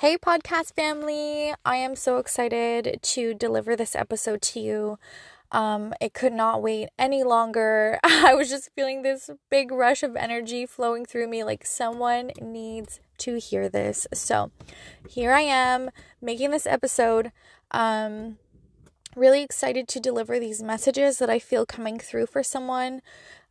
Hey, podcast family! I am so excited to deliver this episode to you. Um, it could not wait any longer. I was just feeling this big rush of energy flowing through me, like someone needs to hear this. So, here I am making this episode. Um, really excited to deliver these messages that I feel coming through for someone.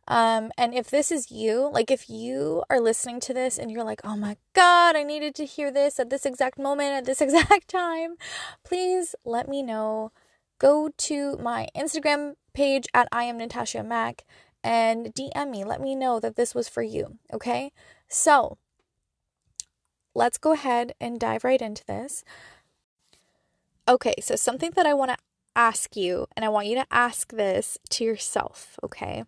Um, and if this is you, like if you are listening to this and you're like, oh my God, I needed to hear this at this exact moment, at this exact time, please let me know. Go to my Instagram page at I am Natashia Mack and DM me. Let me know that this was for you. Okay. So let's go ahead and dive right into this. Okay. So something that I want to ask you, and I want you to ask this to yourself. Okay.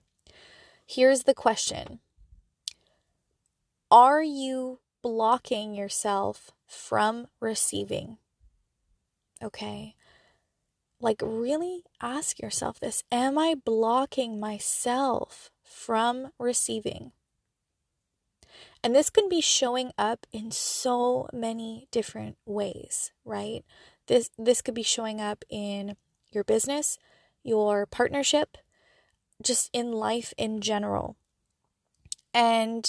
Here's the question Are you blocking yourself from receiving? Okay. Like, really ask yourself this Am I blocking myself from receiving? And this can be showing up in so many different ways, right? This this could be showing up in your business, your partnership, just in life in general. And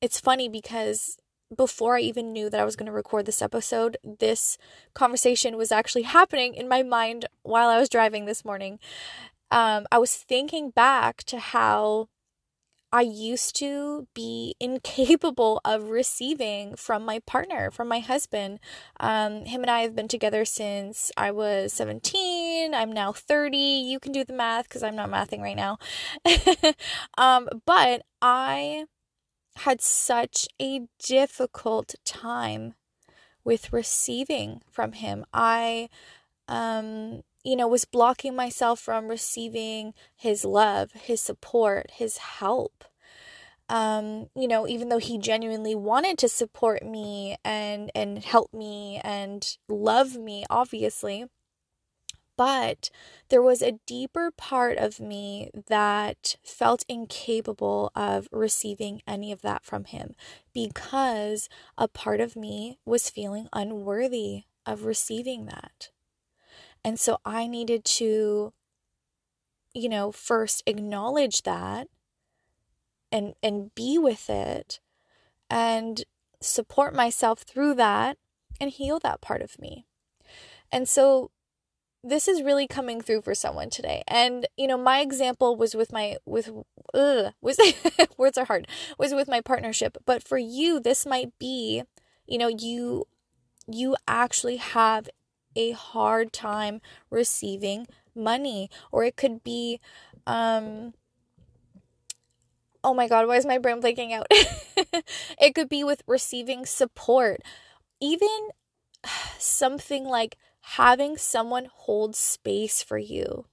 it's funny because before I even knew that I was going to record this episode, this conversation was actually happening in my mind while I was driving this morning. Um, I was thinking back to how I used to be incapable of receiving from my partner, from my husband. Um, him and I have been together since I was 17. I'm now 30. You can do the math because I'm not mathing right now. um, but I had such a difficult time with receiving from him. I um you know, was blocking myself from receiving his love, his support, his help. Um, you know, even though he genuinely wanted to support me and and help me and love me, obviously, but there was a deeper part of me that felt incapable of receiving any of that from him because a part of me was feeling unworthy of receiving that. And so I needed to, you know, first acknowledge that and and be with it and support myself through that and heal that part of me. And so this is really coming through for someone today. And you know, my example was with my with ugh, was words are hard. Was with my partnership, but for you this might be, you know, you you actually have a hard time receiving money. Or it could be um oh my god why is my brain blanking out? It could be with receiving support. Even something like having someone hold space for you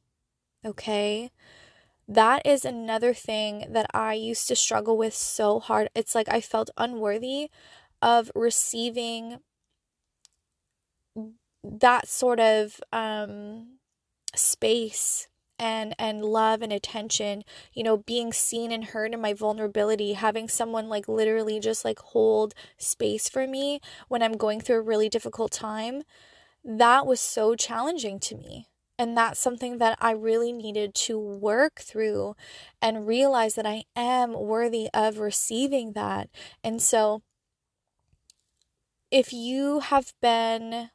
okay? That is another thing that I used to struggle with so hard. It's like I felt unworthy of receiving that sort of um, space and and love and attention you know being seen and heard in my vulnerability having someone like literally just like hold space for me when i'm going through a really difficult time that was so challenging to me and that's something that I really needed to work through and realize that I am worthy of receiving that. And so, if you have been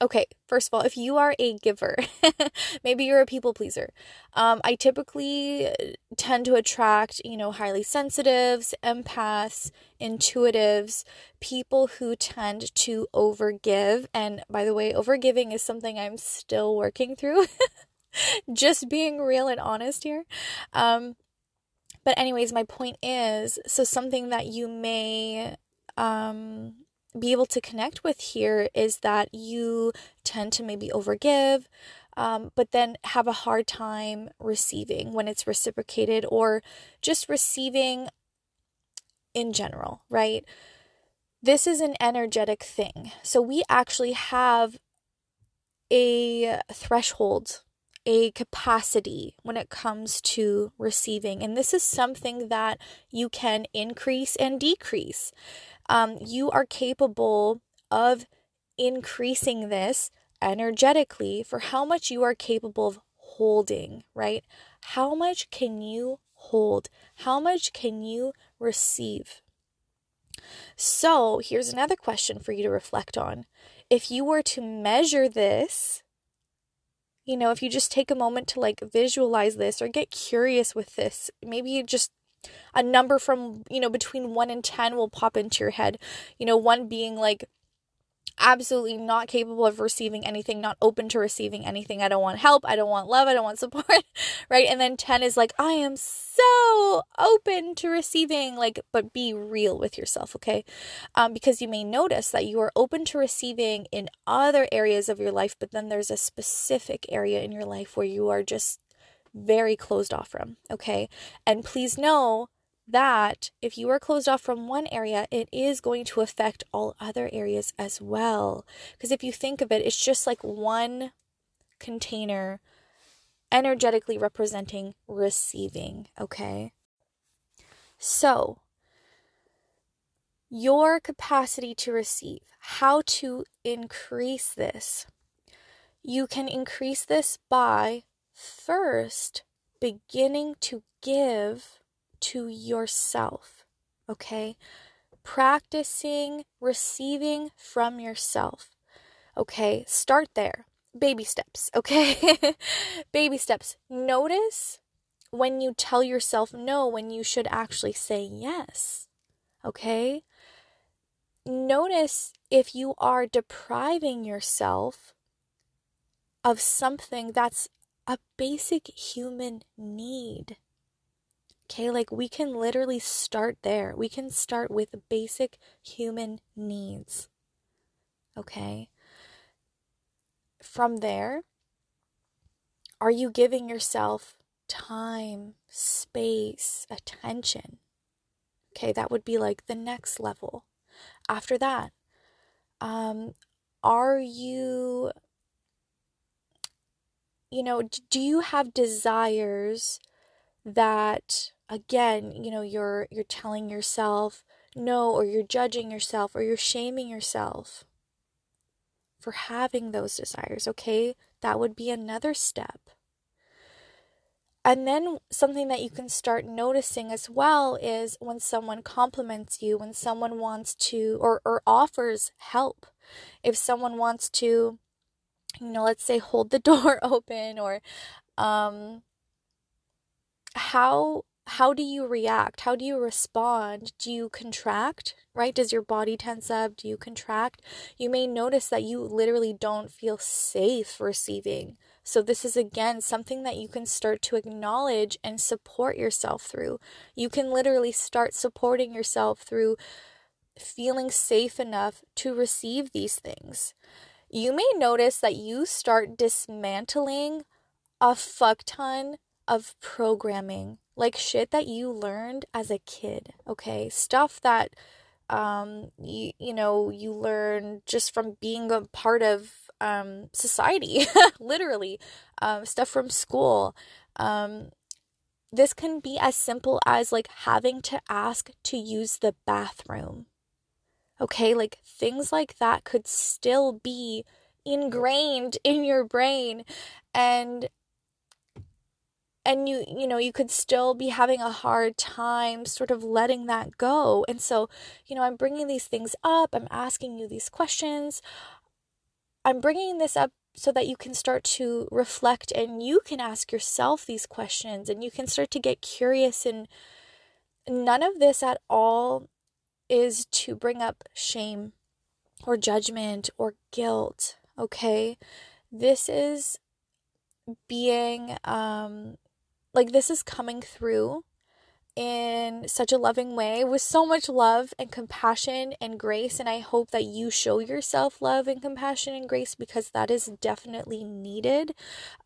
okay, first of all, if you are a giver, maybe you're a people pleaser. Um, I typically tend to attract, you know, highly sensitives, empaths, intuitives, people who tend to overgive. And by the way, overgiving is something I'm still working through. Just being real and honest here. Um, but anyways, my point is so something that you may um be able to connect with here is that you tend to maybe overgive, um, but then have a hard time receiving when it's reciprocated or just receiving in general, right? This is an energetic thing. So we actually have a threshold, a capacity when it comes to receiving. And this is something that you can increase and decrease um, you are capable of increasing this energetically for how much you are capable of holding, right? How much can you hold? How much can you receive? So, here's another question for you to reflect on. If you were to measure this, you know, if you just take a moment to like visualize this or get curious with this, maybe just a number from, you know, between 1 and 10 will pop into your head. You know, 1 being like absolutely not capable of receiving anything, not open to receiving anything. I don't want help. I don't want love. I don't want support. right. And then 10 is like, I am so open to receiving, like, but be real with yourself. Okay. Um, because you may notice that you are open to receiving in other areas of your life, but then there's a specific area in your life where you are just very closed off from. Okay. And please know that if you are closed off from one area, it is going to affect all other areas as well. Because if you think of it, it's just like one container energetically representing receiving, okay? So, your capacity to receive, how to increase this. You can increase this by first beginning to give to yourself, okay? Practicing receiving from yourself, okay? Start there. Baby steps, okay? Baby steps. Notice when you tell yourself no when you should actually say yes, okay? Notice if you are depriving yourself of something that's a basic human need. Okay, like we can literally start there. We can start with basic human needs. Okay. From there, are you giving yourself time, space, attention? Okay, that would be like the next level. After that, um, are you, you know, do you have desires that again, you know, you're you're telling yourself no or you're judging yourself or you're shaming yourself for having those desires, okay? That would be another step. And then something that you can start noticing as well is when someone compliments you, when someone wants to or, or offers help. If someone wants to, you know, let's say hold the door open or um how how do you react? How do you respond? Do you contract? Right? Does your body tense up? Do you contract? You may notice that you literally don't feel safe receiving. So, this is again something that you can start to acknowledge and support yourself through. You can literally start supporting yourself through feeling safe enough to receive these things. You may notice that you start dismantling a fuck ton of programming like shit that you learned as a kid, okay? Stuff that um you, you know, you learn just from being a part of um society, literally. Um stuff from school. Um this can be as simple as like having to ask to use the bathroom. Okay? Like things like that could still be ingrained in your brain and and you you know you could still be having a hard time sort of letting that go. And so you know i'm bringing these things up. I'm asking you these questions. I'm bringing this up so that you can start to reflect and you can ask yourself these questions and you can start to get curious. And none of this at all is to bring up shame or judgment or guilt okay? This is being um like this is coming through in such a loving way with so much love and compassion and grace. And I hope that you show yourself love and compassion and grace because that is definitely needed.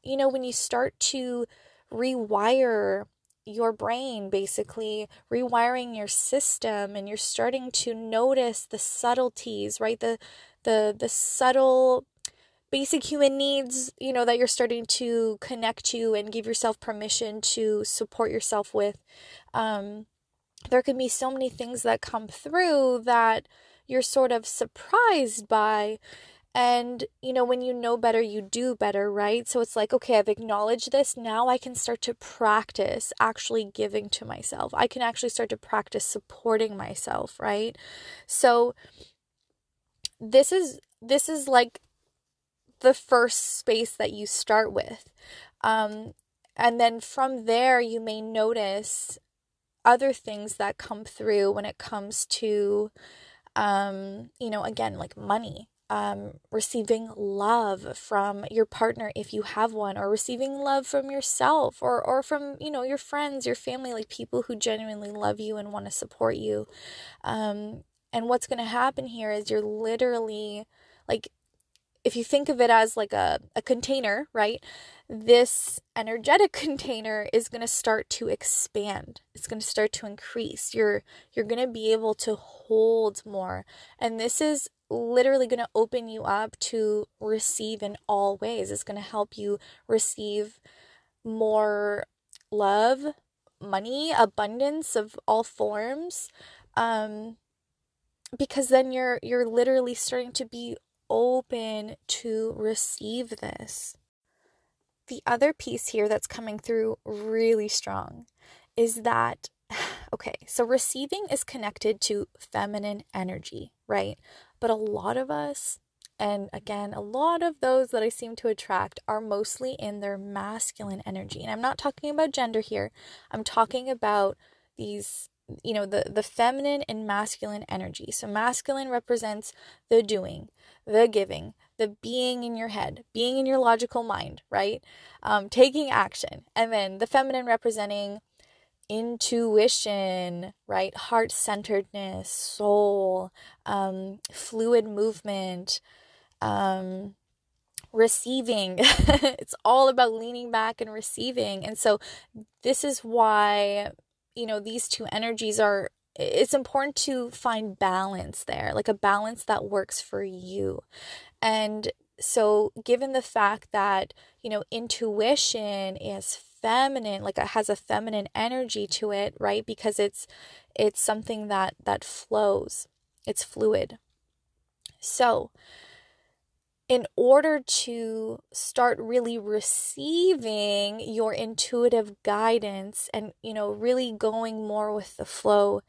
You know, when you start to rewire your brain basically rewiring your system and you're starting to notice the subtleties right the the the subtle basic human needs, you know, that you're starting to connect to and give yourself permission to support yourself with. Um, there can be so many things that come through that you're sort of surprised by and, you know, when you know better, you do better, right? So it's like, okay, I've acknowledged this. Now I can start to practice actually giving to myself. I can actually start to practice supporting myself, right? So this is this is like the first space that you start with. Um and then from there you may notice other things that come through when it comes to um you know again like money um, receiving love from your partner if you have one, or receiving love from yourself, or or from you know your friends, your family, like people who genuinely love you and want to support you. Um, and what's going to happen here is you're literally like if you think of it as like a, a container, right? This energetic container is going to start to expand. It's going to start to increase. You're you're going to be able to hold more. And this is literally going to open you up to receive in all ways. It's going to help you receive more love, money, abundance of all forms. Um, because then you're you're literally starting to be open to receive this. The other piece here that's coming through really strong is that okay, so receiving is connected to feminine energy, right? But a lot of us, and again, a lot of those that I seem to attract are mostly in their masculine energy. And I'm not talking about gender here, I'm talking about these you know the the feminine and masculine energy so masculine represents the doing the giving the being in your head being in your logical mind right um, taking action and then the feminine representing intuition, right? Heart centeredness, soul, um, fluid movement, um, receiving. it's all about leaning back and receiving. And so, this is why, you know, these two energies are. It's important to find balance there, like a balance that works for you. And so, given the fact that, you know, intuition is feminine like it has a feminine energy to it right because it's it's something that that flows it's fluid so in order to start really receiving your intuitive guidance and you know really going more with the flow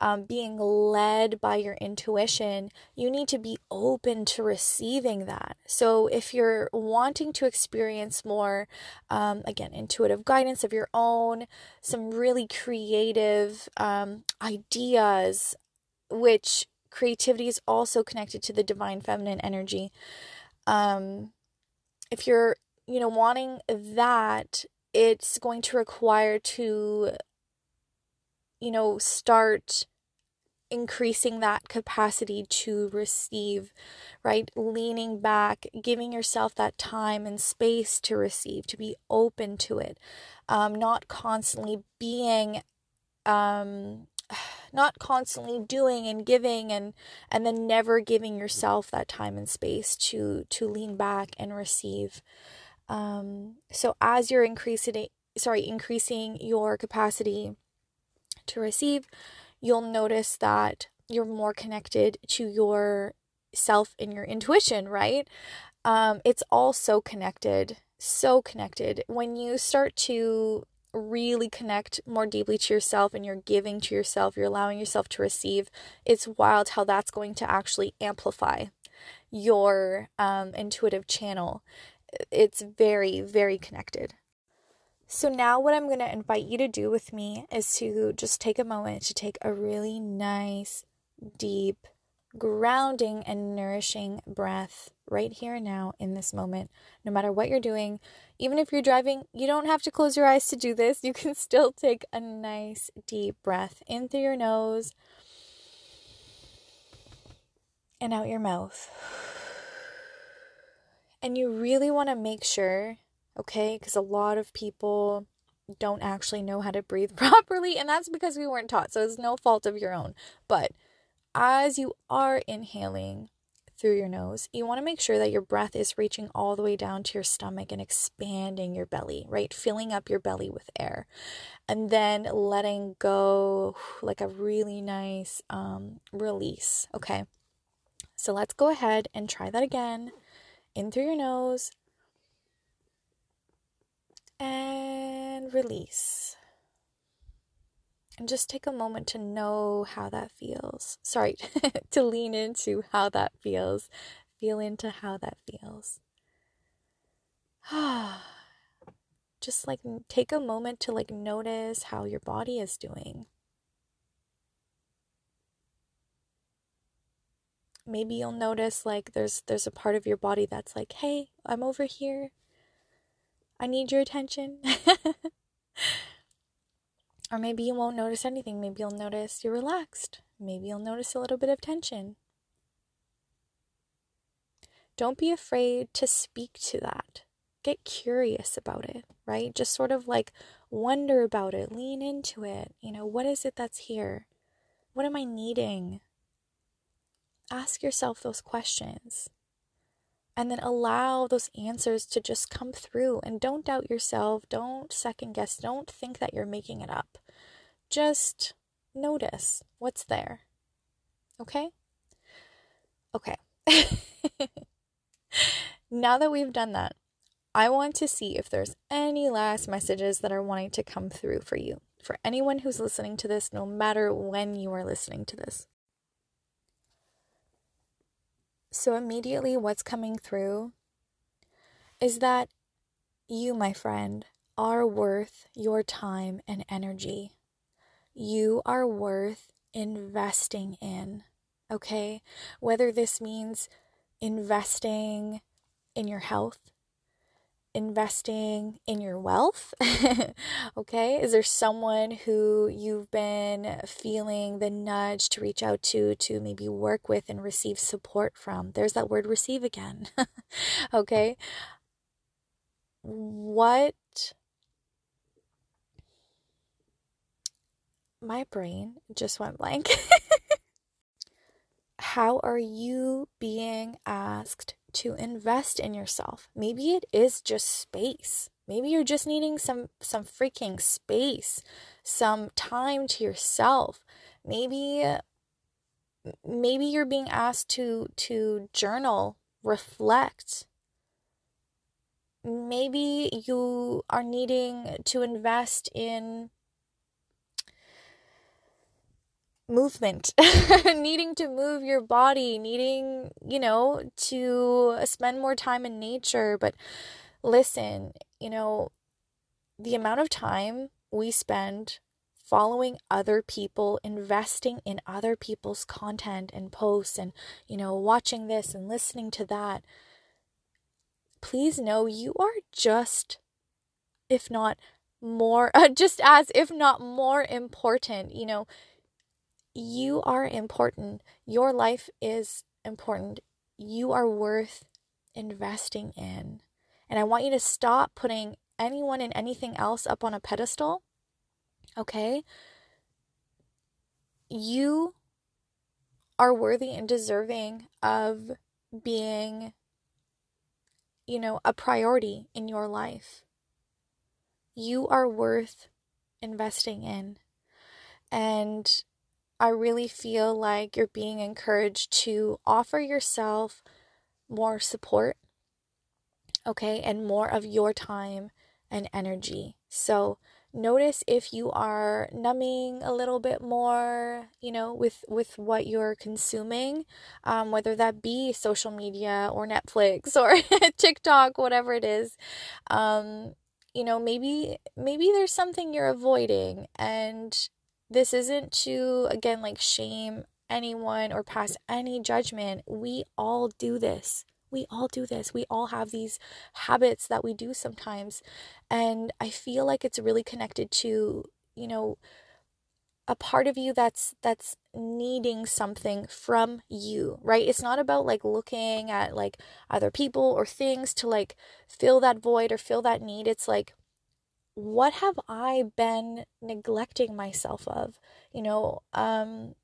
um, being led by your intuition, you need to be open to receiving that. So, if you're wanting to experience more, um, again, intuitive guidance of your own, some really creative um, ideas, which creativity is also connected to the divine feminine energy. Um, if you're, you know, wanting that, it's going to require to you know, start increasing that capacity to receive, right? Leaning back, giving yourself that time and space to receive, to be open to it, um, not constantly being, um, not constantly doing and giving and and then never giving yourself that time and space to to lean back and receive. Um, so as you're increasing, sorry, increasing your capacity to receive, you'll notice that you're more connected to your self and your intuition, right? Um, it's all so connected, so connected. When you start to really connect more deeply to yourself and you're giving to yourself, you're allowing yourself to receive, it's wild how that's going to actually amplify your um, intuitive channel. It's very, very connected. So, now what I'm going to invite you to do with me is to just take a moment to take a really nice, deep, grounding, and nourishing breath right here and now in this moment. No matter what you're doing, even if you're driving, you don't have to close your eyes to do this. You can still take a nice, deep breath in through your nose and out your mouth. And you really want to make sure okay? Because a lot of people don't actually know how to breathe properly, and that's because we weren't taught. So it's no fault of your own. But as you are inhaling through your nose, you want to make sure that your breath is reaching all the way down to your stomach and expanding your belly, right? Filling up your belly with air. And then letting go like a really nice um, release, okay? So let's go ahead and try that again. In through your nose. And release. And just take a moment to know how that feels. Sorry, to lean into how that feels. Feel into how that feels. just like take a moment to like notice how your body is doing. maybe you'll notice like there's there's a part of your body that's like, "Hey, I'm over here. I need your attention." or maybe you won't notice anything. Maybe you'll notice you're relaxed. Maybe you'll notice a little bit of tension. Don't be afraid to speak to that. Get curious about it, right? Just sort of like wonder about it, lean into it. You know, what is it that's here? What am I needing? ask yourself those questions and then allow those answers to just come through. And don't doubt yourself. Don't second guess. Don't think that you're making it up. Just notice what's there. Okay? Okay. Now that we've done that i want to see if there's any last messages that are wanting to come through for you. For anyone who's listening to this no matter when you are listening to this so, immediately, what's coming through is that you, my friend, are worth your time and energy. You are worth investing in, okay? Whether this means investing in your health, investing in your wealth? okay. Is there someone who you've been feeling the nudge to reach out to, to maybe work with and receive support from? There's that word receive again. okay. What my brain just went blank. How are you being asked to invest in yourself. Maybe it is just space. Maybe you're just needing some some freaking space, some time to yourself. Maybe maybe you're being asked to to journal, reflect. Maybe you are needing to invest in movement, needing to move your body, needing, you know, to spend more time in nature. But listen, you know, the amount of time we spend following other people, investing in other people's content and posts, and, you know, watching this and listening to that. Please know you are just, if not more, uh, just as, if not more important. You know, you are important. Your life is important. You are worth investing in. And I want you to stop putting anyone and anything else up on a pedestal. Okay? You are worthy and deserving of being, you know, a priority in your life. You are worth investing in. And I really feel like you're being encouraged to offer yourself more support, okay, and more of your time and energy. So, notice if you are numbing a little bit more you know with with what you're consuming um, whether that be social media or netflix or tiktok whatever it is um, you know maybe maybe there's something you're avoiding and this isn't to, again, like shame anyone or pass any judgment. We all do this. We all do this. We all have these habits that we do sometimes. And I feel like it's really connected to, you know, a part of you that's that's needing something from you right it's not about like looking at like other people or things to like fill that void or fill that need it's like what have I been neglecting myself of? You know, um,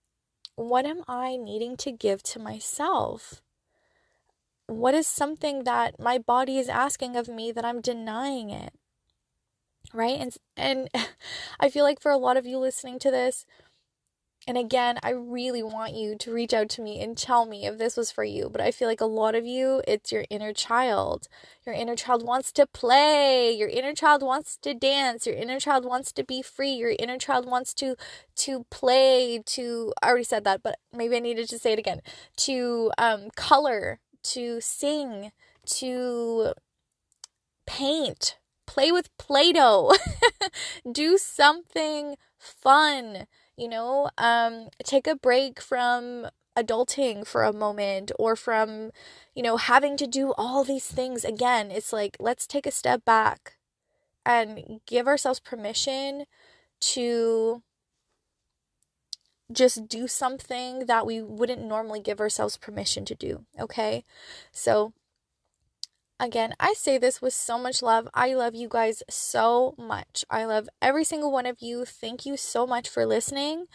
what am I needing to give to myself? What is something that my body is asking of me that I'm denying it? Right? And and I feel like for a lot of you listening to this, and again, I really want you to reach out to me and tell me if this was for you. But I feel like a lot of you, it's your inner child. Your inner child wants to play. Your inner child wants to dance. Your inner child wants to be free. Your inner child wants to to play. To I already said that, but maybe I needed to say it again. To um, color. To sing. To paint. Play with Play-Doh. Do something fun you know um take a break from adulting for a moment or from you know having to do all these things again. It's like let's take a step back and give ourselves permission to just do something that we wouldn't normally give ourselves permission to do okay? So Again, I say this with so much love. I love you guys so much. I love every single one of you. Thank you so much for listening.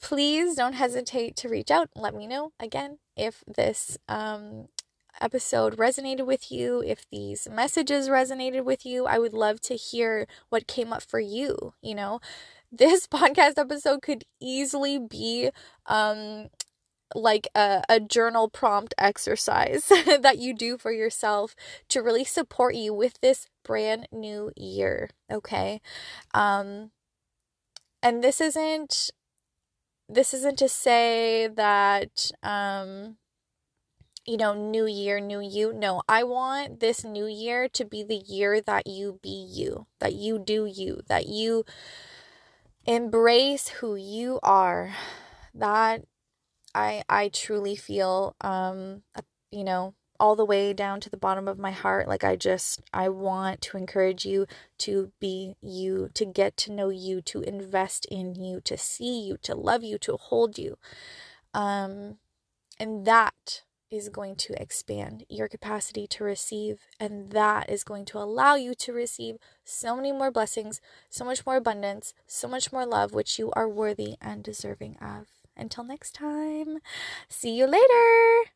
Please don't hesitate to reach out. Let me know again if this um, episode resonated with you, if these messages resonated with you. I would love to hear what came up for you. You know, this podcast episode could easily be um, like a, a journal prompt exercise that you do for yourself to really support you with this brand new year okay? Um and this isn't this isn't to say that um you know new year new you. No i want this new year to be the year that you be you that you do you that you embrace who you are. That I I truly feel um you know all the way down to the bottom of my heart like I just I want to encourage you to be you to get to know you to invest in you to see you to love you to hold you um and that is going to expand your capacity to receive and that is going to allow you to receive so many more blessings so much more abundance so much more love which you are worthy and deserving of until next time, see you later.